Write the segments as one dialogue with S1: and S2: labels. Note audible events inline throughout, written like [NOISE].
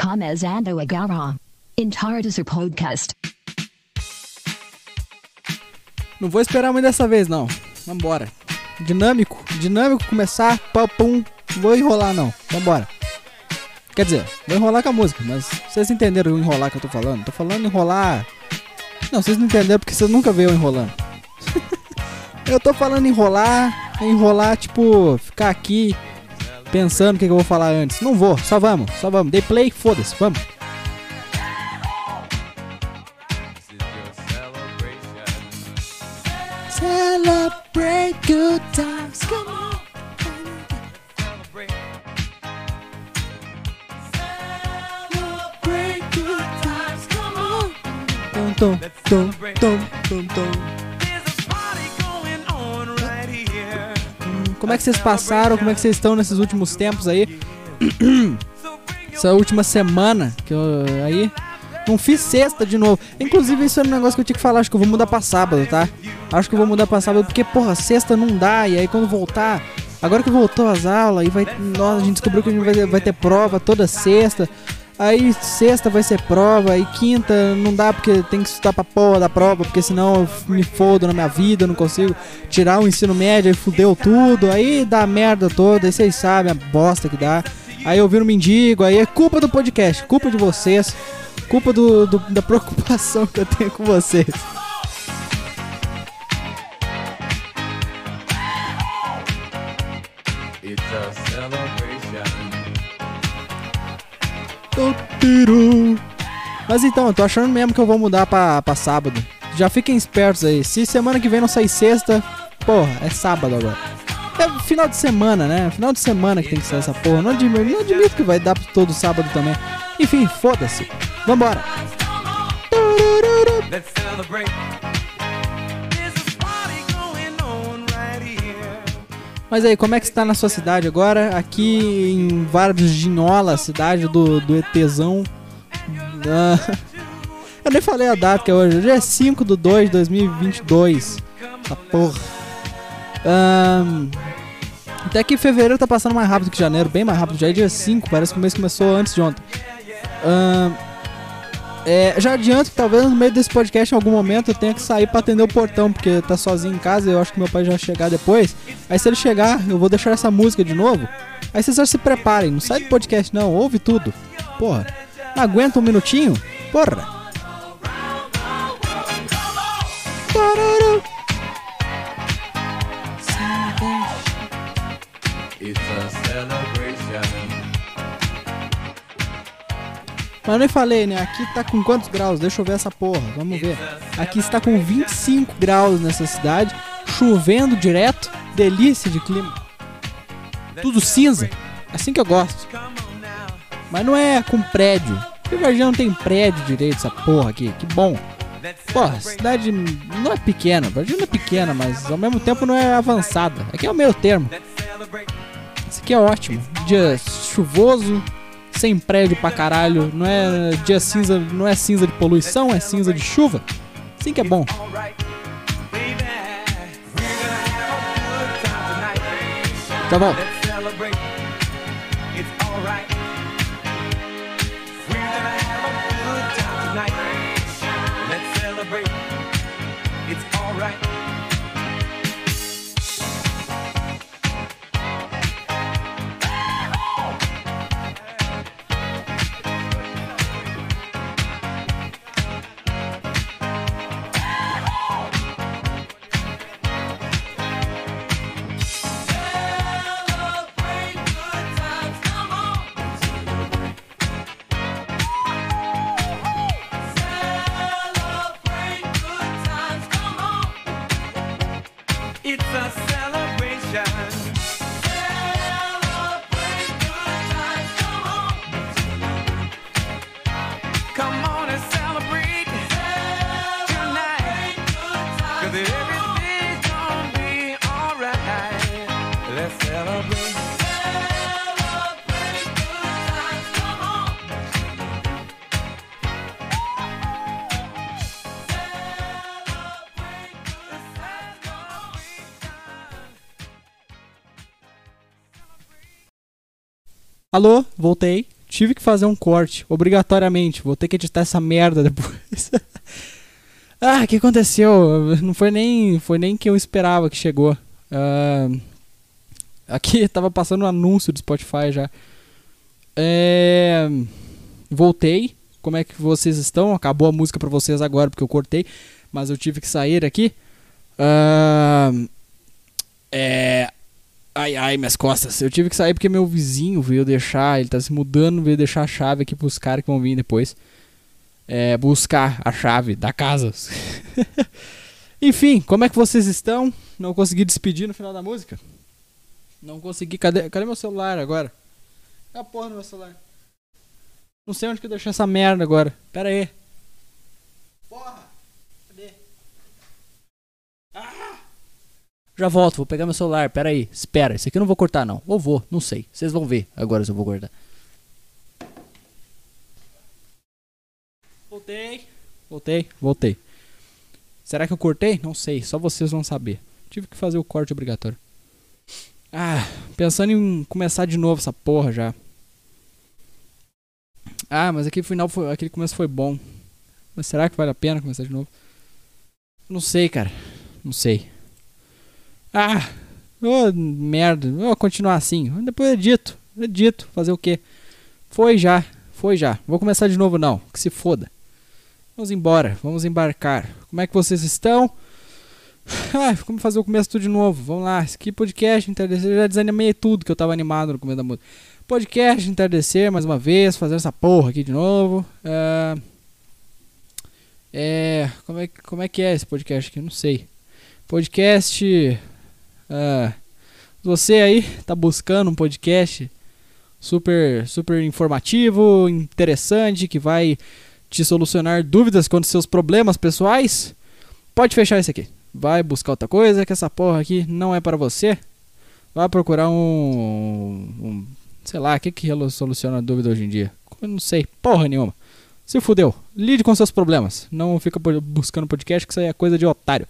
S1: Começando agora. Entardecer Podcast.
S2: Não vou esperar muito dessa vez, não. Vambora. Dinâmico, dinâmico começar, pum. Vou enrolar, não. Vambora. Quer dizer, vou enrolar com a música, mas vocês entenderam o enrolar que eu tô falando? Tô falando enrolar. Não, vocês não entenderam porque vocês nunca eu enrolando. [LAUGHS] eu tô falando enrolar, enrolar, tipo, ficar aqui pensando o que, que eu vou falar antes. Não vou, só vamos, só vamos. Dei play, foda-se, vamos. Celebrate good times, come on. Celebrate good times, come on. Tum, tum, tum, tum, tum, tum. Como é que vocês passaram? Como é que vocês estão nesses últimos tempos aí? [CLEARS THROAT] Essa última semana que eu aí não fiz sexta de novo. Inclusive isso é um negócio que eu tinha que falar, acho que eu vou mudar pra sábado, tá? Acho que eu vou mudar pra sábado porque porra, sexta não dá e aí quando voltar, agora que voltou as aulas e vai, nossa, a gente descobriu que a gente vai, vai ter prova toda sexta. Aí sexta vai ser prova, aí quinta não dá porque tem que estudar pra porra da prova, porque senão eu me fodo na minha vida, eu não consigo tirar o ensino médio, aí fudeu tudo, aí dá merda toda, aí vocês sabem a bosta que dá. Aí eu viro um mendigo, aí é culpa do podcast, culpa de vocês, culpa do, do- da preocupação que eu tenho com vocês.
S3: It's a celebration.
S2: Mas então, eu tô achando mesmo que eu vou mudar pra, pra sábado. Já fiquem espertos aí. Se semana que vem não sair sexta, porra, é sábado agora. É final de semana, né? Final de semana que tem que ser essa porra. Não admito, não admito que vai dar todo sábado também. Enfim, foda-se. Vambora.
S3: Let's celebrate.
S2: Mas aí, como é que está na sua cidade agora? Aqui em Varginhola, cidade do, do ETzão. Ah, [LAUGHS] eu nem falei a data que é hoje. Hoje é 5 de 2 de 2022. Essa porra. Ahn, até que fevereiro tá passando mais rápido que janeiro, bem mais rápido. Já é dia 5, parece que o mês começou antes de ontem. Ahn, é, já adianto que talvez no meio desse podcast em algum momento eu tenha que sair pra atender o portão, porque tá sozinho em casa e eu acho que meu pai já vai chegar depois. Aí se ele chegar, eu vou deixar essa música de novo. Aí vocês já se preparem, não sai do podcast não, ouve tudo. Porra, não aguenta um minutinho? Porra.
S3: It's a celebration.
S2: Mas eu nem falei, né? Aqui tá com quantos graus? Deixa eu ver essa porra, vamos ver. Aqui está com 25 graus nessa cidade, chovendo direto, delícia de clima. Tudo cinza, assim que eu gosto. Mas não é com prédio. Varginha não tem prédio direito, essa porra aqui, que bom. Porra, cidade não é pequena, Varginha não é pequena, mas ao mesmo tempo não é avançada. Aqui é o meio termo. Isso aqui é ótimo. Dia chuvoso, sem prédio pra caralho. Não é dia cinza, não é cinza de poluição, é cinza de chuva. Assim que é bom.
S3: Alright. Baby,
S2: Alô, voltei. tive que fazer um corte, obrigatoriamente. Vou ter que editar essa merda depois. [LAUGHS] ah, o que aconteceu? Não foi nem, foi nem que eu esperava que chegou. Ah, aqui [LAUGHS] tava passando um anúncio do Spotify já. É, voltei. Como é que vocês estão? Acabou a música pra vocês agora porque eu cortei, mas eu tive que sair aqui. Ah, é, Ai, ai, minhas costas. Eu tive que sair porque meu vizinho veio deixar, ele tá se mudando, veio deixar a chave aqui pros caras que vão vir depois. É, buscar a chave da casa. [LAUGHS] Enfim, como é que vocês estão? Não consegui despedir no final da música? Não consegui. Cadê, cadê meu celular agora? É a porra do meu celular. Não sei onde que eu deixei essa merda agora. Pera aí. Porra! Cadê? Ah! Já volto, vou pegar meu celular. Pera aí, espera. Esse aqui eu não vou cortar, não. Ou vou, não sei. Vocês vão ver agora se eu vou cortar. Voltei. Voltei, voltei. Será que eu cortei? Não sei, só vocês vão saber. Tive que fazer o corte obrigatório. Ah, pensando em começar de novo essa porra já. Ah, mas aquele final foi, aquele começo foi bom. Mas será que vale a pena começar de novo? Não sei, cara. Não sei. Ah, ô merda, vou continuar assim. Depois edito, edito, fazer o quê? Foi já, foi já. Vou começar de novo não, que se foda. Vamos embora, vamos embarcar. Como é que vocês estão? Ah, vamos fazer o começo tudo de novo. Vamos lá, esse aqui podcast entardecer. Eu já desanimei tudo que eu tava animado no começo da música. Podcast entardecer mais uma vez, fazer essa porra aqui de novo. Ah, é, como é, como é que é esse podcast aqui? Não sei. Podcast. Ah, você aí tá buscando um podcast super, super informativo, interessante, que vai te solucionar dúvidas quanto aos seus problemas pessoais? Pode fechar esse aqui. Vai buscar outra coisa, que essa porra aqui não é para você. Vai procurar um. um sei lá, o que, que soluciona a dúvida hoje em dia? Eu não sei, porra nenhuma. Se fudeu. Lide com seus problemas. Não fica buscando podcast, que isso aí é coisa de otário.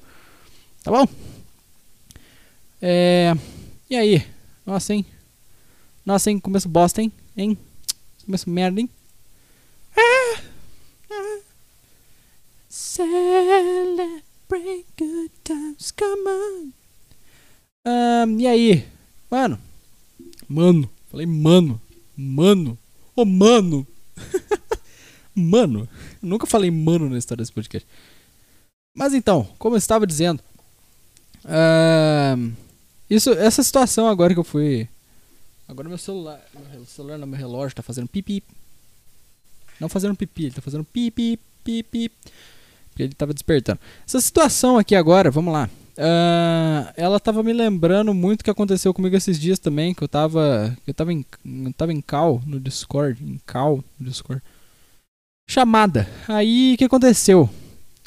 S2: Tá bom? É. E aí? Nossa, hein? Nossa, hein? Começo bosta, hein? Hein? Começo merda, hein? Ah! Ah! Celebrate good times, come on. Ahn, e aí? Mano. Mano. Falei mano. Mano. Ô, mano. [LAUGHS] mano. Eu nunca falei mano na história desse podcast. Mas então, como eu estava dizendo. ahn, isso, essa situação agora que eu fui. Agora meu celular. Meu celular não, meu relógio tá fazendo pipi. Não fazendo pipi, ele tá fazendo pipi, pipi. Porque ele tava despertando. Essa situação aqui agora, vamos lá. Ah, ela tava me lembrando muito o que aconteceu comigo esses dias também, que eu tava. Eu tava em. Eu tava em cal no Discord. Em cal no Discord. Chamada. Aí o que aconteceu?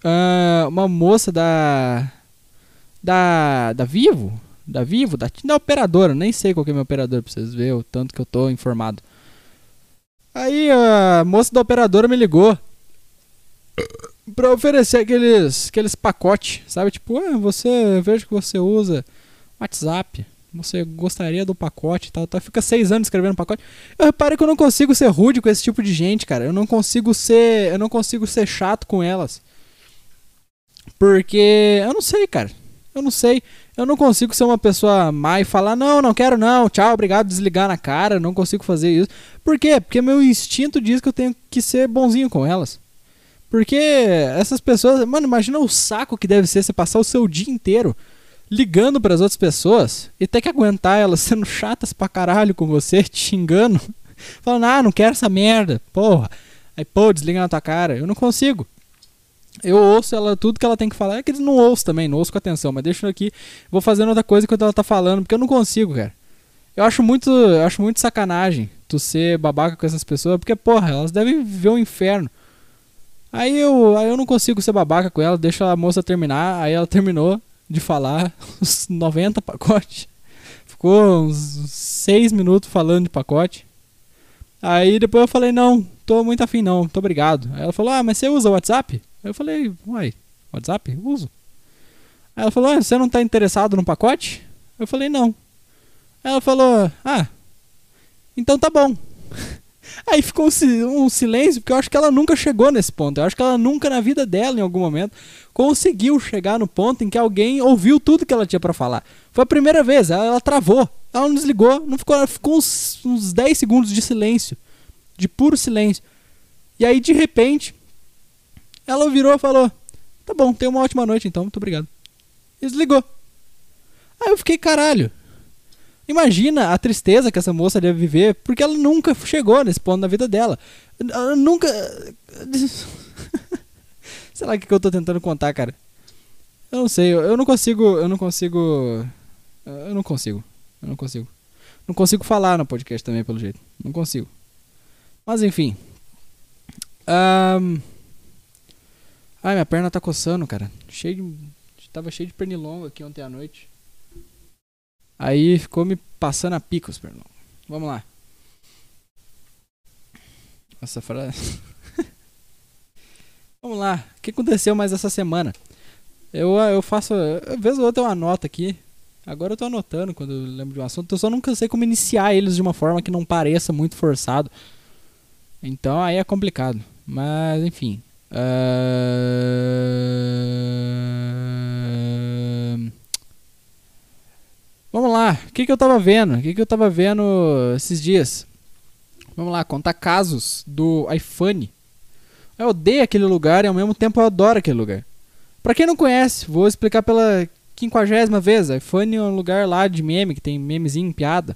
S2: Ah, uma moça da. Da. Da Vivo? Da Vivo? Da, da operadora, nem sei qual que é meu operador pra vocês verem o tanto que eu tô informado. Aí a moça da operadora me ligou pra oferecer aqueles, aqueles pacotes, sabe? Tipo, ah, você, vejo que você usa WhatsApp, você gostaria do pacote e tal, tal. Fica seis anos escrevendo pacote. Eu reparei que eu não consigo ser rude com esse tipo de gente, cara. Eu não consigo ser, eu não consigo ser chato com elas. Porque eu não sei, cara. Eu não sei. Eu não consigo ser uma pessoa má e falar, não, não quero não, tchau, obrigado, desligar na cara, não consigo fazer isso. Por quê? Porque meu instinto diz que eu tenho que ser bonzinho com elas. Porque essas pessoas, mano, imagina o saco que deve ser você passar o seu dia inteiro ligando para as outras pessoas e ter que aguentar elas [LAUGHS] sendo chatas pra caralho com você, [LAUGHS] te xingando, [LAUGHS] falando, ah, não quero essa merda, porra. Aí, pô, desliga na tua cara. Eu não consigo. Eu ouço ela, tudo que ela tem que falar. É que eles não ouço também, não ouço com atenção, mas deixa eu aqui, vou fazendo outra coisa enquanto ela tá falando, porque eu não consigo, cara. Eu acho muito, eu acho muito sacanagem tu ser babaca com essas pessoas, porque, porra, elas devem viver o inferno. Aí eu, aí eu não consigo ser babaca com ela, deixa a moça terminar, aí ela terminou de falar os 90 pacotes. Ficou uns 6 minutos falando de pacote. Aí depois eu falei, não, tô muito afim não, muito obrigado. Aí ela falou, ah, mas você usa o WhatsApp? Eu falei, uai, WhatsApp? Uso. Aí ela falou, ah, você não tá interessado no pacote? Eu falei, não. Ela falou, ah, então tá bom. [LAUGHS] Aí ficou um, si- silêncio, porque eu acho que ela nunca chegou nesse ponto. Eu acho que ela nunca na vida dela, em algum momento, conseguiu chegar no ponto em que alguém ouviu tudo que ela tinha pra falar. Foi a primeira vez, ela, ela travou. Ela não desligou, não ficou, ficou uns, uns 10 segundos de silêncio. De puro silêncio. E aí, de repente, ela virou e falou: Tá bom, tenha uma ótima noite então, muito obrigado. E desligou. Aí eu fiquei, caralho. Imagina a tristeza que essa moça deve viver, porque ela nunca chegou nesse ponto na vida dela. Ela nunca. [LAUGHS] sei lá o que eu tô tentando contar, cara. Eu não sei, eu não consigo. Eu não consigo. Eu não consigo. Eu não consigo. Não consigo falar no podcast também, pelo jeito. Não consigo. Mas enfim. Ahn. Ai, minha perna tá coçando, cara. Cheio de. Tava cheio de pernilongo aqui ontem à noite. Aí ficou me passando a pica os pernilongos. Vamos lá. Nossa frase. [LAUGHS] Vamos lá. O que aconteceu mais essa semana? Eu, eu faço. Às vezes ou outra eu anoto aqui. Agora eu tô anotando quando eu lembro de um assunto. Eu só nunca sei como iniciar eles de uma forma que não pareça muito forçado. Então aí é complicado. Mas enfim. Vamos lá. O que, que eu tava vendo? O que, que eu tava vendo esses dias? Vamos lá, contar casos do iPhone. Eu odeio aquele lugar e ao mesmo tempo eu adoro aquele lugar. Pra quem não conhece, vou explicar pela quinquagésima vez. iPhone é um lugar lá de meme, que tem memezinho, piada.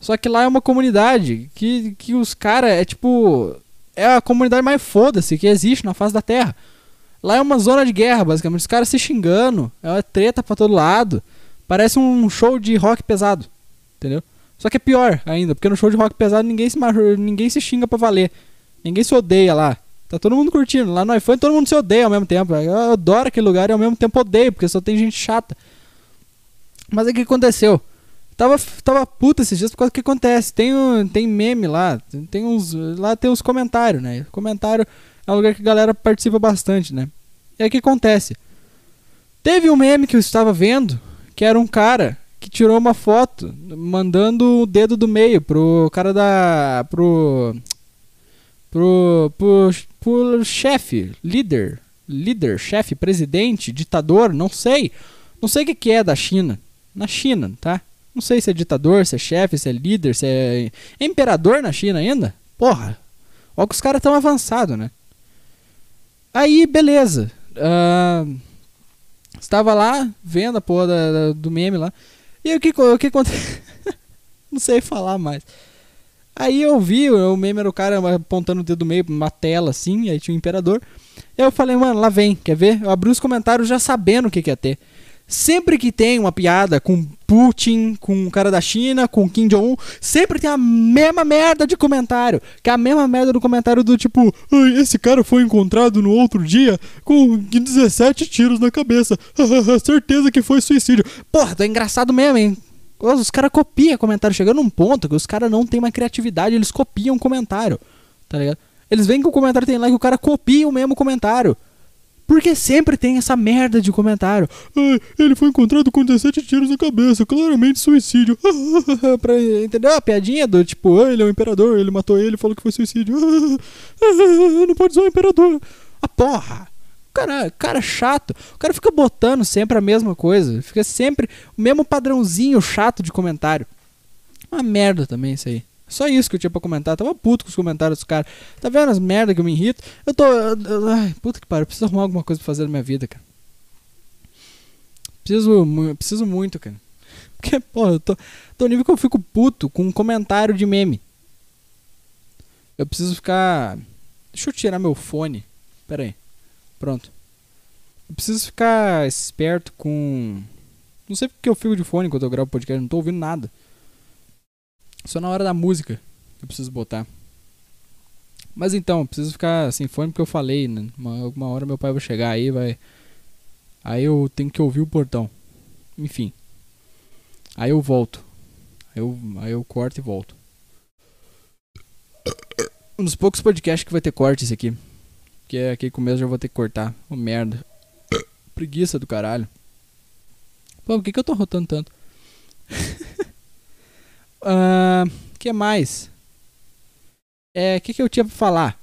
S2: Só que lá é uma comunidade que, que os caras é tipo. É a comunidade mais foda-se que existe na face da Terra. Lá é uma zona de guerra, basicamente. Os caras se xingando, é uma treta pra todo lado. Parece um show de rock pesado. Entendeu? Só que é pior ainda, porque no show de rock pesado ninguém se, ninguém se xinga pra valer. Ninguém se odeia lá. Tá todo mundo curtindo. Lá no iPhone todo mundo se odeia ao mesmo tempo. Eu adoro aquele lugar e ao mesmo tempo odeio, porque só tem gente chata. Mas aí o que aconteceu? Tava, tava puta esses dias por causa do que acontece. Tem, um, tem meme lá, tem uns. Lá tem uns comentários, né? Comentário é um lugar que a galera participa bastante, né? E aí o que acontece? Teve um meme que eu estava vendo, que era um cara que tirou uma foto mandando o dedo do meio pro cara da. pro. pro. pro, pro chefe, líder, líder, chefe, presidente, ditador, não sei. Não sei o que, que é da China. Na China, tá? Não sei se é ditador, se é chefe, se é líder, se é. imperador na China ainda? Porra! Olha que os caras tão avançados, né? Aí, beleza. Ah, estava lá, vendo a porra da- da- do meme lá. E o que, o que aconteceu? [LAUGHS] Não sei falar mais. Aí eu vi, o meme era o cara apontando o dedo do meio pra uma tela assim, aí tinha o imperador. E aí eu falei, mano, lá vem, quer ver? Eu abri os comentários já sabendo o que, que ia ter. Sempre que tem uma piada com Putin, com o cara da China, com Kim Jong-un, sempre tem a mesma merda de comentário. Que é a mesma merda do comentário do tipo, "Ai, esse cara foi encontrado no outro dia com 17 tiros na cabeça. [LAUGHS] Certeza que foi suicídio. Porra, tá engraçado mesmo, hein? Os caras copiam comentário. Chegando num ponto que os caras não têm uma criatividade, eles copiam comentário. Tá ligado? Eles veem que o comentário tem like, o cara copia o mesmo comentário. Porque sempre tem essa merda de comentário. "Ai, ele foi encontrado com 17 tiros na cabeça, claramente suicídio. [LAUGHS] pra, entendeu? A piadinha do tipo, "Ah, ele é o imperador, ele matou ele falou que foi suicídio. [LAUGHS] não pode usar o imperador. A porra! Cara, cara chato. O cara fica botando sempre a mesma coisa. Fica sempre o mesmo padrãozinho chato de comentário. Uma merda também isso aí. Só isso que eu tinha pra comentar. Tava puto com os comentários dos caras. Tá vendo as merda que eu me irrito? Eu tô. ai, puta que pariu. Eu preciso arrumar alguma coisa pra fazer na minha vida, cara. Preciso, preciso muito, cara. Porque, pô, eu tô, tô nível que eu fico puto com um comentário de meme. Eu preciso ficar. Deixa eu tirar meu fone. Pera aí. Pronto. Eu preciso ficar esperto com. Não sei porque eu fico de fone enquanto eu gravo podcast, não tô ouvindo nada. Só na hora da música eu preciso botar. Mas então, preciso ficar sem fone porque eu falei, né? Uma, alguma hora meu pai vai chegar aí, vai. Aí eu tenho que ouvir o portão. Enfim. Aí eu volto. Aí eu, aí eu corto e volto. Um dos poucos podcasts que vai ter corte esse aqui. Que é aqui começo já vou ter que cortar. Ô merda. Preguiça do caralho. Pô, por que, que eu tô rotando tanto? [LAUGHS] Ah, que mais? É, o que, que eu tinha pra falar?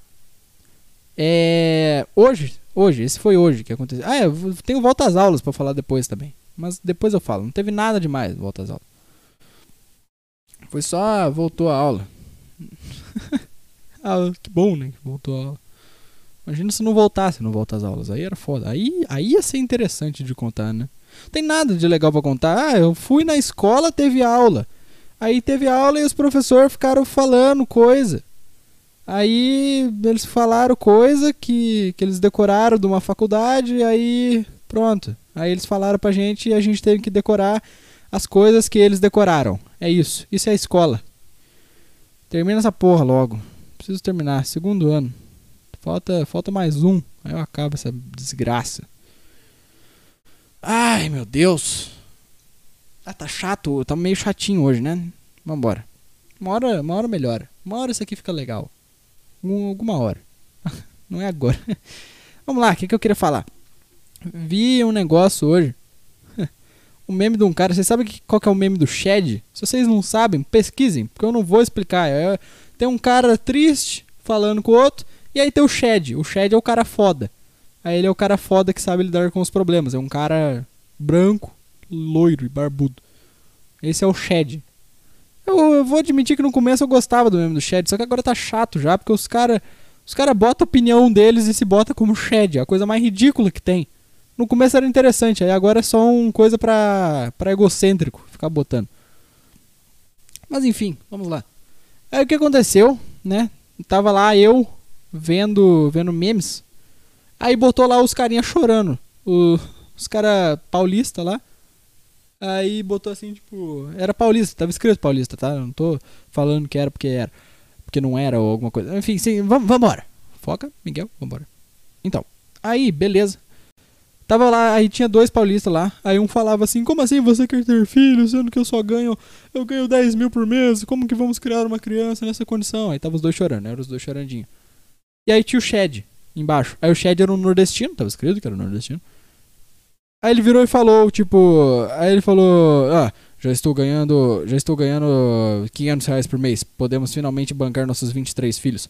S2: É, hoje, hoje, esse foi hoje que aconteceu. Ah, eu vou- tenho volta às aulas pra falar depois também. Mas depois eu falo. Não teve nada demais volta às aulas. Foi só voltou a aula. [LAUGHS] ah, que bom, né? Que voltou a aula. Imagina se não voltasse, não volta às aulas. Aí era foda. Aí, aí ia ser interessante de contar, né? Não tem nada de legal pra contar. Ah, eu fui na escola, teve aula. Aí teve aula e os professores ficaram falando coisa. Aí eles falaram coisa que, que eles decoraram de uma faculdade, e aí pronto. Aí eles falaram pra gente e a gente teve que decorar as coisas que eles decoraram. É isso. Isso é a escola. Termina essa porra logo. Preciso terminar. Segundo ano. Falta, falta mais um. Aí eu acabo essa desgraça. Ai, meu Deus. Ah, tá chato. Tá meio chatinho hoje, né? Vambora. Uma hora, uma hora melhora. Uma hora isso aqui fica legal. Um- alguma hora. [LAUGHS] Não é agora. [LAUGHS] Vamos lá, o que, que eu queria falar? Vi um negócio hoje. O [LAUGHS] meme de um cara. Vocês sabem qual que é o meme do Shed? Se vocês não sabem, pesquisem, porque eu não vou explicar. É- tem um cara triste falando com o outro, e aí tem o Shed. O Shed é o cara foda. Aí ele é o cara foda que sabe lidar com os problemas. É um cara branco, loiro e barbudo. Esse é o Shed. Eu, eu vou admitir que no começo eu gostava do meme do Shed, só que agora tá chato já, porque os caras os cara botam a opinião deles e se bota como Shed, a coisa mais ridícula que tem. No começo era interessante, aí agora é só uma coisa pra, pra egocêntrico ficar botando. Mas enfim, vamos lá. Aí o que aconteceu, né? Tava lá eu vendo, vendo memes. Aí botou lá os carinha chorando. O- os cara paulista lá. Aí botou assim, tipo. Era paulista, tava escrito paulista, tá? Eu não tô falando que era porque era. Porque não era ou alguma coisa. Enfim, sim, vamos vambora. Foca, Miguel, vambora. Então, aí, beleza. Tava lá, aí tinha dois paulistas lá. Aí um falava assim: Como assim você quer ter filho, sendo que eu só ganho. Eu ganho 10 mil por mês? Como que vamos criar uma criança nessa condição? Aí tava os dois chorando, eram os dois chorandinhos. E aí tinha o Shed embaixo. Aí o Shed era um nordestino, tava escrito que era um nordestino. Aí ele virou e falou, tipo. Aí ele falou: Ah, já estou ganhando. Já estou ganhando 500 reais por mês. Podemos finalmente bancar nossos 23 filhos.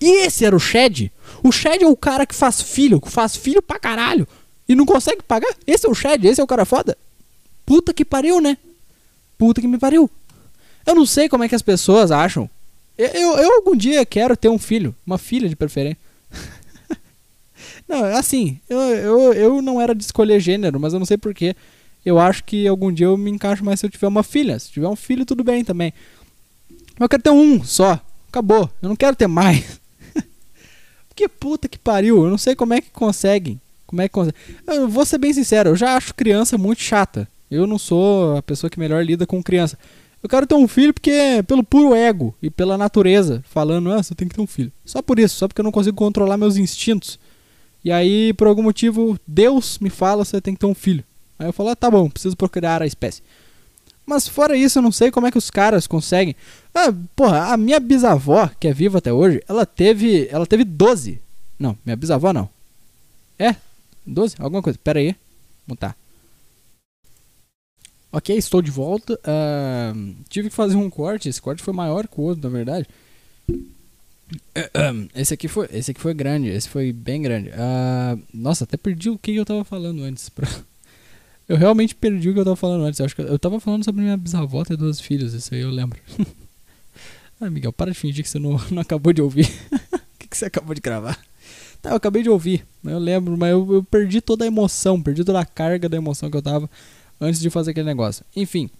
S2: E esse era o Shed? O Shed é o cara que faz filho, que faz filho pra caralho. E não consegue pagar? Esse é o Shed, esse é o cara foda? Puta que pariu, né? Puta que me pariu. Eu não sei como é que as pessoas acham. Eu, eu, eu algum dia quero ter um filho, uma filha de preferência. Não, assim, eu, eu, eu não era de escolher gênero, mas eu não sei porquê. Eu acho que algum dia eu me encaixo mais se eu tiver uma filha. Se tiver um filho, tudo bem também. Eu quero ter um só. Acabou. Eu não quero ter mais. [LAUGHS] Porque puta que pariu. Eu não sei como é que conseguem. Como é que consegue. Eu vou ser bem sincero, eu já acho criança muito chata. Eu não sou a pessoa que melhor lida com criança. Eu quero ter um filho porque pelo puro ego e pela natureza, falando, ah, você tem que ter um filho. Só por isso, só porque eu não consigo controlar meus instintos. E aí, por algum motivo, Deus me fala, você tem que ter um filho. Aí eu falo, ah, tá bom, preciso procriar a espécie. Mas fora isso, eu não sei como é que os caras conseguem. Ah, porra, a minha bisavó, que é viva até hoje, ela teve. Ela teve 12. Não, minha bisavó não. É? 12? Alguma coisa. Pera aí. Mutar. Ok, estou de volta. Ah, tive que fazer um corte. Esse corte foi maior que o outro, na verdade. Esse aqui foi, esse aqui foi grande. Esse foi bem grande. Ah, nossa, até perdi o que eu tava falando antes. pra- [LAUGHS] Eu realmente perdi o que eu tava falando antes. Eu acho que eu- tava falando sobre minha bisavó ter 12 filhos. Isso aí eu lembro. [LAUGHS] ah, Miguel, para de fingir que você não, não acabou de ouvir. O [LAUGHS] que, que você acabou de gravar? Tá, eu acabei de ouvir. mas Eu lembro, mas eu, eu perdi toda a emoção. Perdi toda a carga da emoção que eu tava antes de fazer aquele negócio. Enfim.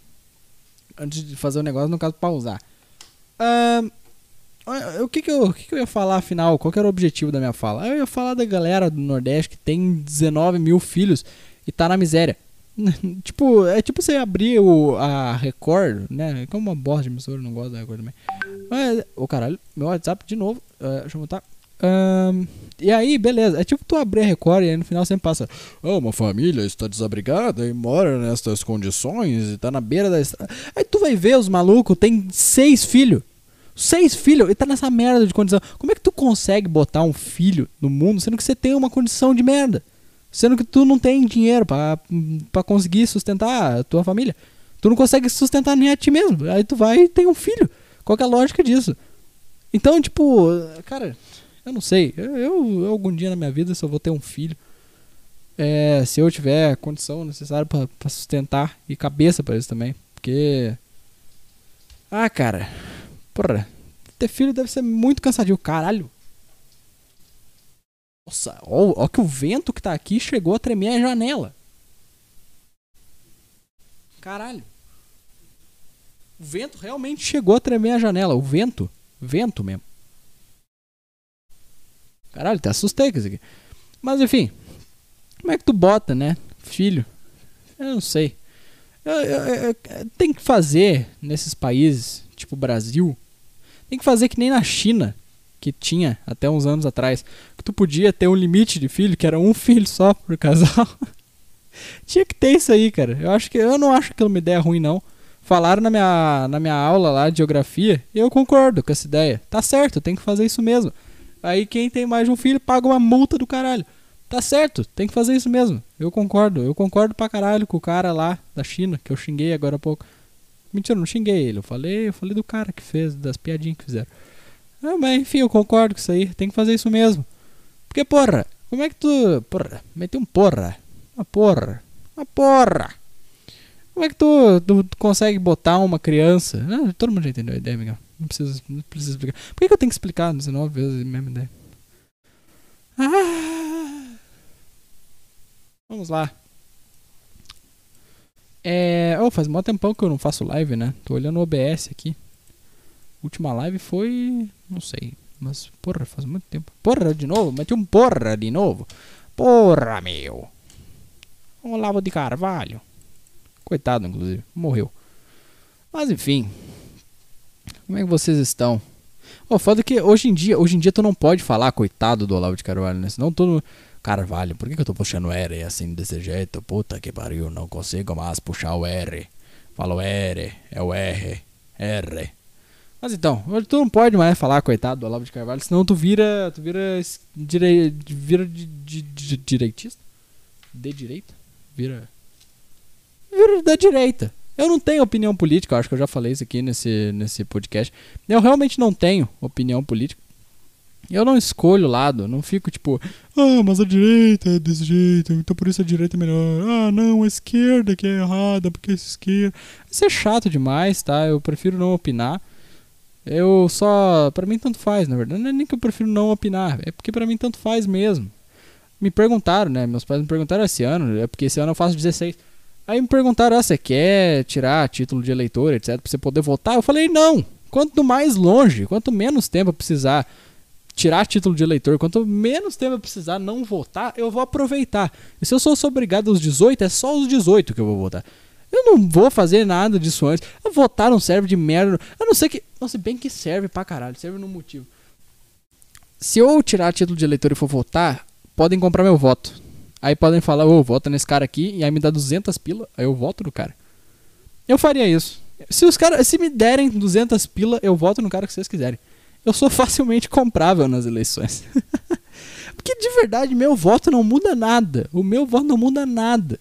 S2: Antes de fazer o negócio, no caso, pausar. Ahn, o que que, eu, o que que eu ia falar afinal? Qual era o objetivo da minha fala? Eu ia falar da galera do Nordeste que tem 19 mil filhos e tá na miséria. [LAUGHS] tipo, é tipo você abrir o, a Record, né? Como uma bosta de emissora, não gosto da Record também. Mas, ô caralho, meu WhatsApp de novo. eh, deixa eu botar. Ahn, e aí, beleza. É tipo tu abrir a Record e aí no final sempre passa. "Ah, uma família está desabrigada e mora nestas condições e tá na beira da estrada. Aí tu vai ver os malucos, tem seis filhos. Seis filhos e tá nessa merda de condição. Como é que tu consegue botar um filho no mundo sendo que você tem uma condição de merda? Sendo que tu não tem dinheiro pra conseguir sustentar a tua família. Tu não consegue sustentar nem a ti mesmo. Aí tu vai e tem um filho. Qual é a lógica disso? Então, tipo, cara, eu não sei. Eu, eu- algum dia na minha vida, eu vou ter um filho, é, se eu tiver condição necessária pra sustentar e cabeça pra isso também. Porque. Ah, cara. Porra. Ter filho deve ser muito cansativo. Caralho. Nossa, ó, ó que o vento que tá aqui chegou a tremer a janela. Caralho. O vento realmente chegou a tremer a janela. O vento. Vento mesmo. Caralho, te assustei com isso aqui. Mas enfim. Como é que tu bota, né? Filho. Eu não sei. Eu- eu- eu- tem que fazer nesses países, tipo Brasil. Tem que fazer que nem na China, que tinha até uns anos atrás. Que tu podia ter um limite de filho, que era um [LAUGHS] filho só por casal. [LAUGHS] tinha que ter isso aí, cara. Eu acho que eu não acho aquilo uma ideia ruim, não. Falaram na minha, na minha aula lá de geografia e eu concordo com essa ideia. Tá certo, tem que fazer isso mesmo. Aí quem tem mais de um filho paga uma multa do caralho. Tá certo, tem que fazer isso mesmo. Eu concordo, eu concordo pra caralho com o cara lá da China, que eu xinguei agora há pouco. Mentira, eu não xinguei ele, eu falei, eu falei do cara que fez, das piadinhas que fizeram. Ah, mas enfim, eu concordo com isso aí, tem que fazer isso mesmo. Porque, porra, como é que tu. Porra, meteu um porra. Uma porra. Uma porra. Como é que tu, tu, tu consegue botar uma criança? Ah, todo mundo já entendeu a ideia, Miguel. Não precisa, não precisa explicar. Por que, que eu tenho que explicar 19 vezes a mesma ideia? Ah, vamos lá. É. Oh, faz mó tempão que eu não faço live, né? Tô olhando o OBS aqui. Última live foi. Não sei. Mas, porra, faz muito tempo. Porra, de novo? Meti um porra de novo. Porra, meu. Olavo de Carvalho. Coitado, inclusive. Morreu. Mas enfim. Como é que vocês estão? Ô, foda que hoje em dia, hoje em dia tu não pode falar coitado do Olavo de Carvalho, né? Senão tu. Carvalho, por que, eu tô puxando R assim desse jeito? Puta que pariu, não consigo mais puxar o R. Falo R, é o R, R. Mas então, tu não pode mais falar coitado do Olavo de Carvalho, senão tu vira. Tu vira. Dire, vira de, de- de- direitista? De direita? Vira. Vira da direita. Eu não tenho opinião política, acho que eu já falei isso aqui nesse, nesse podcast. Eu realmente não tenho opinião política. Eu não escolho lado, não fico tipo, ah, mas a direita é desse jeito, então por isso a direita é melhor. Ah, não, a esquerda que é errada, porque é esquerda. Isso é chato demais, tá? Eu prefiro não opinar. Eu só. Pra mim tanto faz, na verdade. Não é nem que eu prefiro não opinar, é porque pra mim tanto faz mesmo. Me perguntaram, né? Meus pais me perguntaram esse ano, é porque esse ano eu faço 16. Aí me perguntaram, ah, você quer tirar título de eleitor, etc, pra você poder votar? Eu falei, não. Quanto mais longe, quanto menos tempo eu precisar tirar título de eleitor, quanto menos tempo eu precisar não votar, eu vou aproveitar. E se eu sou obrigado aos 18, é só os 18 que eu vou votar. Eu não vou fazer nada disso antes. Votar não serve de merda. Eu não sei que. Nossa, bem que serve pra caralho. Serve no motivo. Se eu tirar título de eleitor e for votar, podem comprar meu voto. Aí podem falar, ô, vota nesse cara aqui, e aí me dá 200 pila, aí eu voto no cara. Eu faria isso. Se os caras, se me derem 200 pila, eu voto no cara que vocês quiserem. Eu sou facilmente comprável nas eleições. [LAUGHS] Porque de verdade, meu voto não muda nada. O meu voto não muda nada.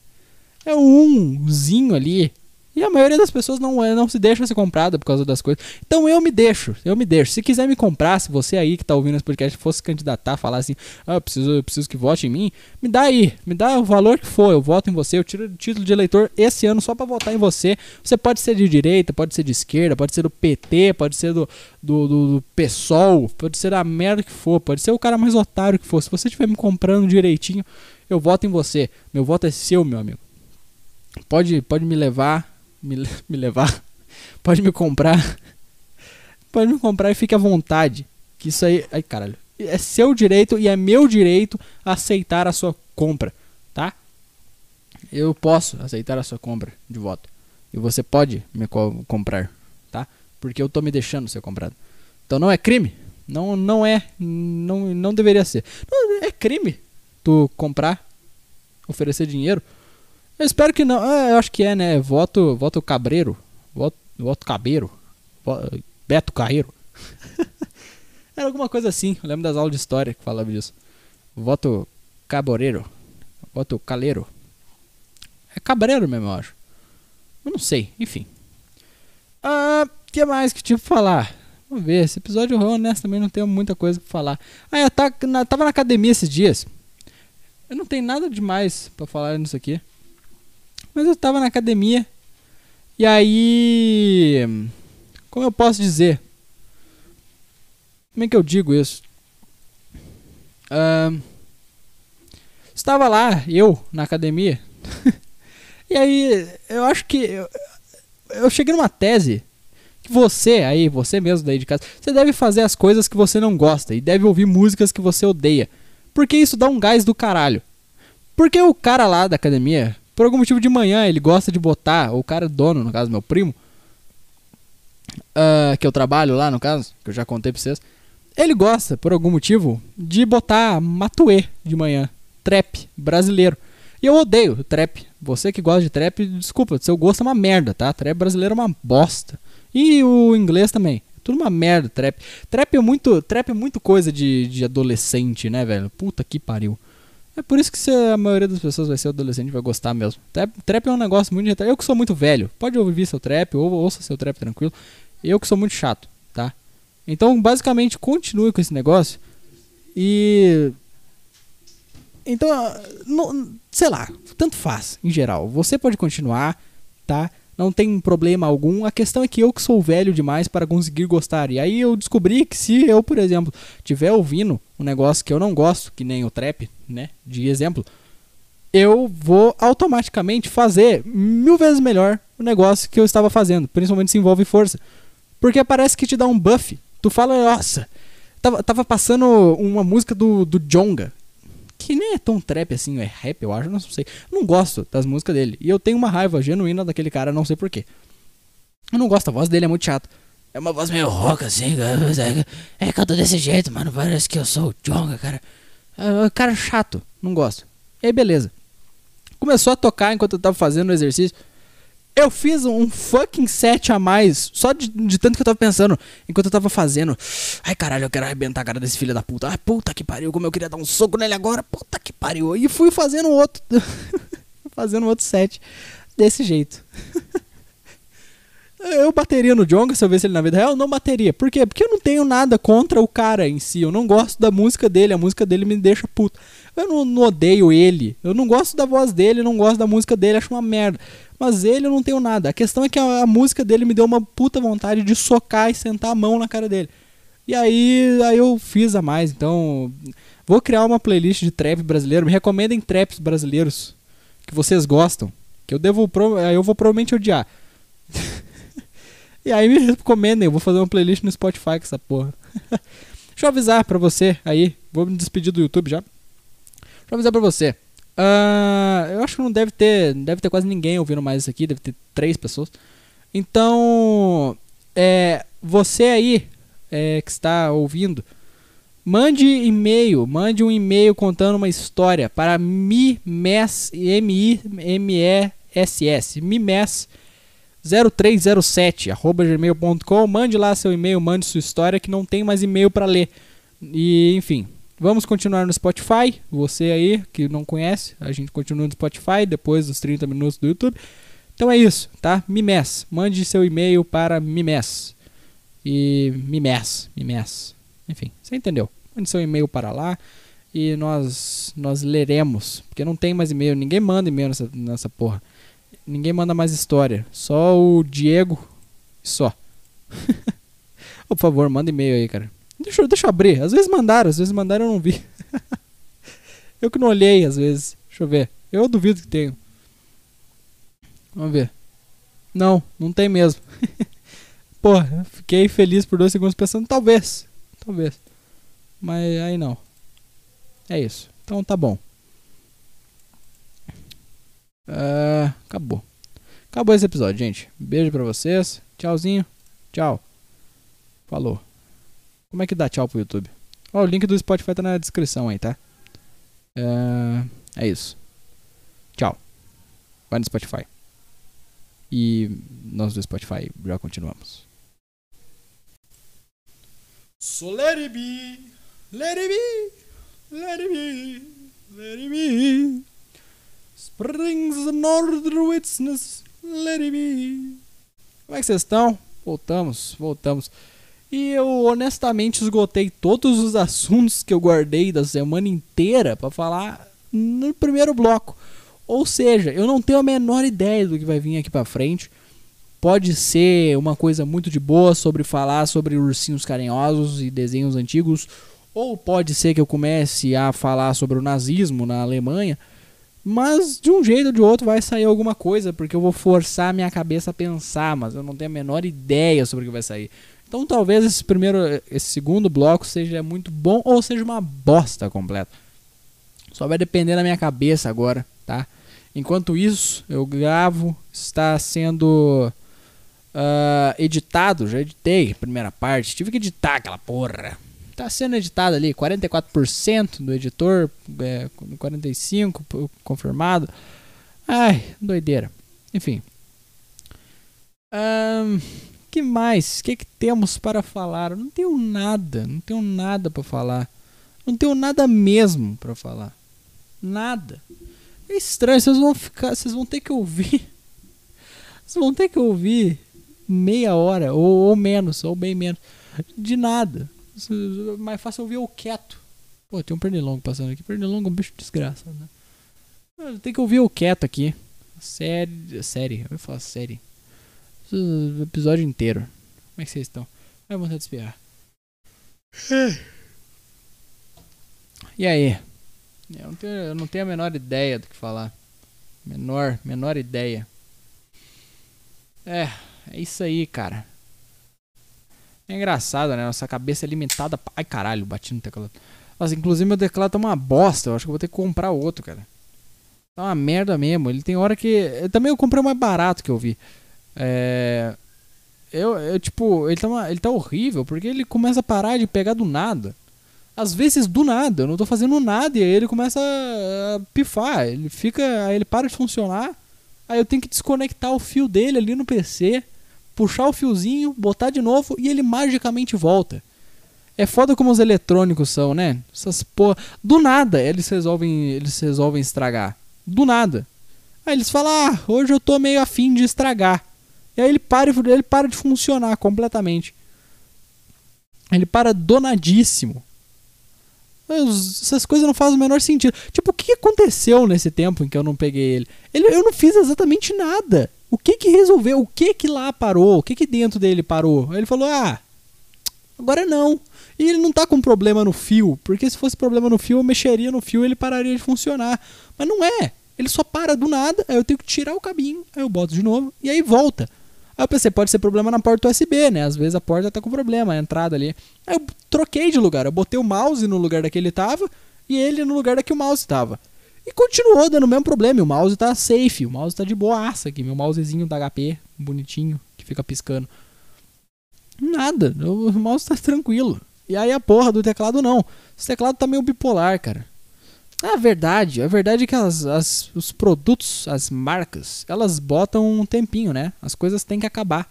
S2: É um umzinho ali. E a maioria das pessoas não, é- não se deixa ser comprada por causa das coisas. Então eu me deixo, eu me deixo. Se quiser me comprar, se você aí que tá ouvindo esse podcast fosse candidatar, falar assim, ah, eu preciso, eu preciso que vote em mim, me dá aí, me dá o valor que for, eu voto em você, eu tiro o título de eleitor esse ano só pra votar em você. Você pode ser de direita, pode ser de esquerda, pode ser do PT, pode ser do, do, do, do PSOL, pode ser da merda que for, pode ser o cara mais otário que for. Se você estiver me comprando direitinho, eu voto em você. Meu voto é seu, meu amigo. Pode, pode me levar, me, me levar, [LAUGHS] pode me comprar, pode me comprar e fique à vontade. Que isso aí, ai caralho, é seu direito e é meu direito aceitar a sua compra, tá? Eu posso aceitar a sua compra de voto e você pode me co- comprar, tá? Porque eu tô me deixando ser comprado. Então não é crime, não, não é, não, não deveria ser. Não, é crime tu comprar, oferecer dinheiro. Eu espero que não. É, eu acho que é, né? Voto, voto cabreiro. Voto, voto cabeiro. Vo- Beto Carreiro. [LAUGHS] Era alguma coisa assim. Eu lembro das aulas de história que falava disso. Voto caboreiro. Voto caleiro. É cabreiro mesmo, eu acho. Eu não sei, enfim. Ah, o que mais que tinha pra falar? Vamos ver, esse episódio eu honestamente não tenho muita coisa pra falar. Ah, eu tá- na- tava na academia esses dias. Eu não tenho nada demais pra falar nisso aqui. Mas eu tava na academia. E aí. Como eu posso dizer? Como é que eu digo isso? Ahn, estava lá, eu, na academia. [LAUGHS] e aí, eu acho que. Eu, eu cheguei numa tese que você aí, você mesmo daí de casa, você deve fazer as coisas que você não gosta e deve ouvir músicas que você odeia. Porque isso dá um gás do caralho. Porque o cara lá da academia, por algum motivo de manhã, ele gosta de botar, o cara dono, no caso meu primo, ah, que eu trabalho lá no caso, que eu já contei pra vocês, ele gosta, por algum motivo, de botar matuê de manhã, trap brasileiro. E eu odeio trap. Você que gosta de trap, desculpa, seu gosto é uma merda, tá? Trap brasileiro é uma bosta. E o inglês também. Tudo uma merda, trap. Trap é muito, trap é muito coisa de, de adolescente, né, velho? Puta que pariu. É por isso que a maioria das pessoas vai ser adolescente e vai gostar mesmo. Trap, trap é um negócio muito. Eu que sou muito velho, pode ouvir seu trap, ou ouça seu trap tranquilo. Eu que sou muito chato, tá? Então, basicamente, continue com esse negócio. E. Então, não, sei lá, tanto faz, em geral. Você pode continuar, tá? Não tem problema algum. A questão é que eu que sou velho demais para conseguir gostar. E aí eu descobri que se eu, por exemplo, tiver ouvindo um negócio que eu não gosto, que nem o trap, né? De exemplo, eu vou automaticamente fazer mil vezes melhor o negócio que eu estava fazendo, principalmente se envolve força. Porque parece que te dá um buff. Tu fala, nossa, tava, tava passando uma música do, do Jonga, que nem é tão trap assim, é rap, eu acho, não sei. Não gosto das músicas dele. E eu tenho uma raiva genuína daquele cara, não sei porquê. Eu não gosto, a voz dele é muito chata. É uma voz meio rock assim, cara. É que eu tô desse jeito, mano. Parece que eu sou o Jonga, cara. É, cara chato, não gosto. E aí, beleza. Começou a tocar enquanto eu tava fazendo o exercício. Eu fiz um fucking set a mais, só de, de tanto que eu tava pensando, enquanto eu tava fazendo. Ai caralho, eu quero arrebentar a cara desse filho da puta. Ai puta que pariu, como eu queria dar um soco nele agora. Puta que pariu. E fui fazendo outro. [LAUGHS] fazendo outro set desse jeito. [LAUGHS] Eu bateria no Jonga se eu visse ele na vida real? Não bateria. Por quê? Porque eu não tenho nada contra o cara em si. Eu não gosto da música dele. A música dele me deixa puto. Eu não, não odeio ele. Eu não gosto da voz dele. Não gosto da música dele. Acho uma merda. Mas ele eu não tenho nada. A questão é que a, a música dele me deu uma puta vontade de socar e sentar a mão na cara dele. E aí, aí eu fiz a mais. Então, vou criar uma playlist de trap brasileiro. Me recomendem traps brasileiros que vocês gostam. Que eu devo. Eu vou provavelmente odiar. [LAUGHS] E aí me recomendem, eu vou fazer uma playlist no Spotify com essa porra. [LAUGHS] Deixa eu avisar pra você aí, vou me despedir do YouTube já. Eu avisar pra você. Ah, eu acho que não deve ter, deve ter quase ninguém ouvindo mais isso aqui, deve ter três pessoas. Então, é, você aí é, que está ouvindo, mande e-mail, mande um e-mail contando uma história para mimes, M-I-M-E-S-S, mimes 0307 arroba gmail.com mande lá seu e-mail, mande sua história que não tem mais e-mail para ler. E enfim, vamos continuar no Spotify. Você aí que não conhece, a gente continua no Spotify depois dos 30 minutos do YouTube. Então é isso, tá? Mimes, mande seu e-mail para Mimes. E Mimes, Mimes. Enfim, você entendeu? Mande seu e-mail para lá e nós nós leremos, porque não tem mais e-mail, ninguém manda e-mail nessa, nessa porra. Ninguém manda mais história. Só o Diego. Só. [LAUGHS] Por favor, manda e-mail aí, cara. Deixa, deixa eu abrir. Às vezes mandaram, às vezes mandaram eu não vi. [LAUGHS] eu que não olhei, às vezes. Deixa eu ver. Eu duvido que tenho. Vamos ver. Não, não tem mesmo. [LAUGHS] Pô, fiquei feliz por dois segundos pensando, talvez. Talvez. Mas aí não. É isso. Então tá bom. Ah, acabou. Acabou esse episódio, gente. Beijo pra vocês. Tchauzinho. Tchau. Falou. Como é que dá tchau pro YouTube? Ó, o link do Spotify tá na descrição aí, tá? É, é isso. Tchau. Vai no Spotify. E nós do Spotify já continuamos. So let it be, let it be, let it be, let it be. Springs the northern witness, let it be. Como é que vocês estão? Voltamos, voltamos. E eu honestamente esgotei todos os assuntos que eu guardei da semana inteira pra falar no primeiro bloco. Ou seja, eu não tenho a menor ideia do que vai vir aqui pra frente. Pode ser uma coisa muito de boa sobre falar sobre ursinhos carinhosos e desenhos antigos, ou pode ser que eu comece a falar sobre o nazismo na Alemanha. Mas de um jeito ou de outro vai sair alguma coisa, porque eu vou forçar a minha cabeça a pensar, mas eu não tenho a menor ideia sobre o que vai sair. Então talvez esse primeiro, esse segundo bloco seja muito bom ou seja uma bosta completa. Só vai depender da minha cabeça agora, tá? Enquanto isso, eu gravo, está sendo ah, editado, já editei a primeira parte, tive que editar aquela porra. Tá sendo editado ali, 44% do editor, é, 45% p- confirmado. Ai, doideira. Enfim. Ahn, que mais? O que, que temos para falar? Eu não tenho nada, não tenho nada para falar. Não tenho nada mesmo para falar. Nada. É estranho, vocês vão ficar, vocês vão ter que ouvir. [LAUGHS] Vocês vão ter que ouvir meia hora ou, ou menos, ou bem menos, de nada. Mais fácil ouvir o quieto. Pô, tem um pernilongo passando aqui. Pernilongo é um bicho desgraçado, né? Ah, Tem que ouvir o quieto aqui. Série. Série, eu ia falar série. O episódio inteiro. Como é que vocês estão? Vai vontade de espiar. E aí? Eu não, tenho, eu não tenho a menor ideia do que falar. Menor, menor ideia. É, é isso aí, cara. É engraçado, né? Nossa cabeça é limitada. pra- Ai, caralho, bati no teclado. Nossa, inclusive meu teclado tá uma bosta. Eu acho que eu vou ter que comprar outro, cara. Tá uma merda mesmo. Ele tem hora que. eu Também eu comprei o mais barato que eu vi. É. Eu, eu tipo, ele tá, ele tá horrível porque ele começa a parar de pegar do nada. Às vezes do nada, eu não tô fazendo nada e aí ele começa a pifar. Ele fica. Aí ele para de funcionar. Aí eu tenho que desconectar o fio dele ali no PC, puxar o fiozinho, botar de novo e ele magicamente volta. É foda como os eletrônicos são, né? Essas porra. Do nada eles resolvem, eles resolvem estragar. Do nada. Aí eles falam: "Ah, hoje eu tô meio afim de estragar". E aí ele para, ele para de funcionar completamente. Ele para donadíssimo. Essas coisas não fazem o menor sentido. Tipo, o que aconteceu nesse tempo em que eu não peguei ele? ele eu não fiz exatamente nada. O que que resolveu? O que que lá parou? O que que dentro dele parou? Aí ele falou: "Ah, agora não". E ele não tá com problema no fio, porque se fosse problema no fio, eu mexeria no fio e ele pararia de funcionar. Mas não é. Ele só para do nada, aí eu tenho que tirar o cabinho, aí eu boto de novo e aí volta. Aí eu pensei, pode ser problema na porta USB, né? Às vezes a porta tá com problema, a entrada ali. Aí eu troquei de lugar, eu botei o mouse no lugar daquele ele tava e ele no lugar da que o mouse tava. E continuou dando o mesmo problema, e o mouse tá safe, o mouse tá de boaça aqui, meu mousezinho da HP, bonitinho, que fica piscando. Nada, o mouse tá tranquilo. E aí a porra do teclado não. Esse teclado tá meio bipolar, cara. A verdade, a verdade é que as, as- os produtos, as marcas, elas botam um tempinho, né? As coisas têm que acabar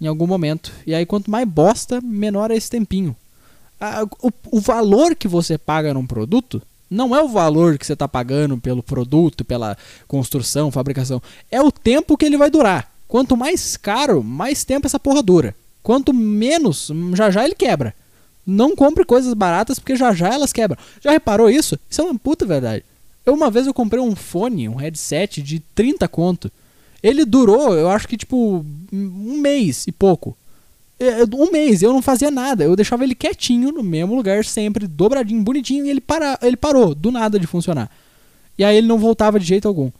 S2: em algum momento. E aí quanto mais bosta, menor é esse tempinho. Ah, o, o valor que você paga num produto não é o valor que você está pagando pelo produto, pela construção, fabricação. É o tempo que ele vai durar. Quanto mais caro, mais tempo essa porra dura. Quanto menos, já já ele quebra. Não compre coisas baratas porque já já elas quebram. Já reparou isso? Isso é uma puta verdade. Eu uma vez eu comprei um fone, um headset de 30 conto. Ele durou, eu acho que tipo um mês e pouco. É, Um mês, eu não fazia nada. Eu deixava ele quietinho no mesmo lugar, sempre dobradinho, bonitinho, e ele, para, ele parou, do nada de funcionar. E aí ele não voltava de jeito algum.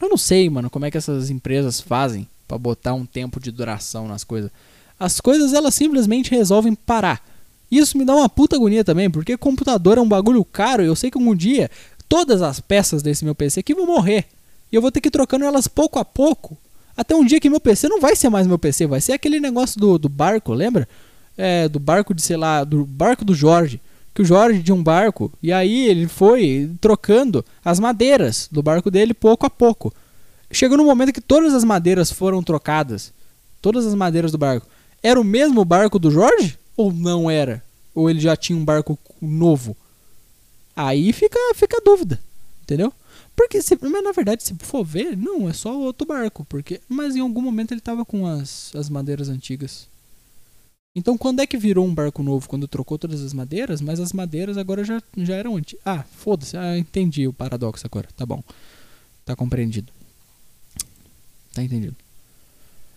S2: Eu não sei, mano, como é que essas empresas fazem pra botar um tempo de duração nas coisas. As coisas elas simplesmente resolvem parar. Isso me dá uma puta agonia também, porque computador é um bagulho caro eu sei que algum dia todas as peças desse meu PC aqui vão morrer. E eu vou ter que ir trocando elas pouco a pouco. Até um dia que meu PC não vai ser mais meu PC, vai ser aquele negócio do, do barco, lembra? É, do barco de, sei lá, do barco do Jorge. Que o Jorge tinha um barco e aí ele foi trocando as madeiras do barco dele pouco a pouco. Chegou no momento que todas as madeiras foram trocadas. Todas as madeiras do barco. Era o mesmo barco do Jorge? Ou não era? Ou ele já tinha um barco novo? Aí fica, fica a dúvida. Entendeu? Porque, se, mas na verdade, se for ver, não, é só outro barco. porque Mas em algum momento ele tava com as, as madeiras antigas. Então quando é que virou um barco novo? Quando trocou todas as madeiras, mas as madeiras agora já, já eram antigas. Ah, foda-se, ah, entendi o paradoxo agora. Tá bom. Tá compreendido. Tá entendido.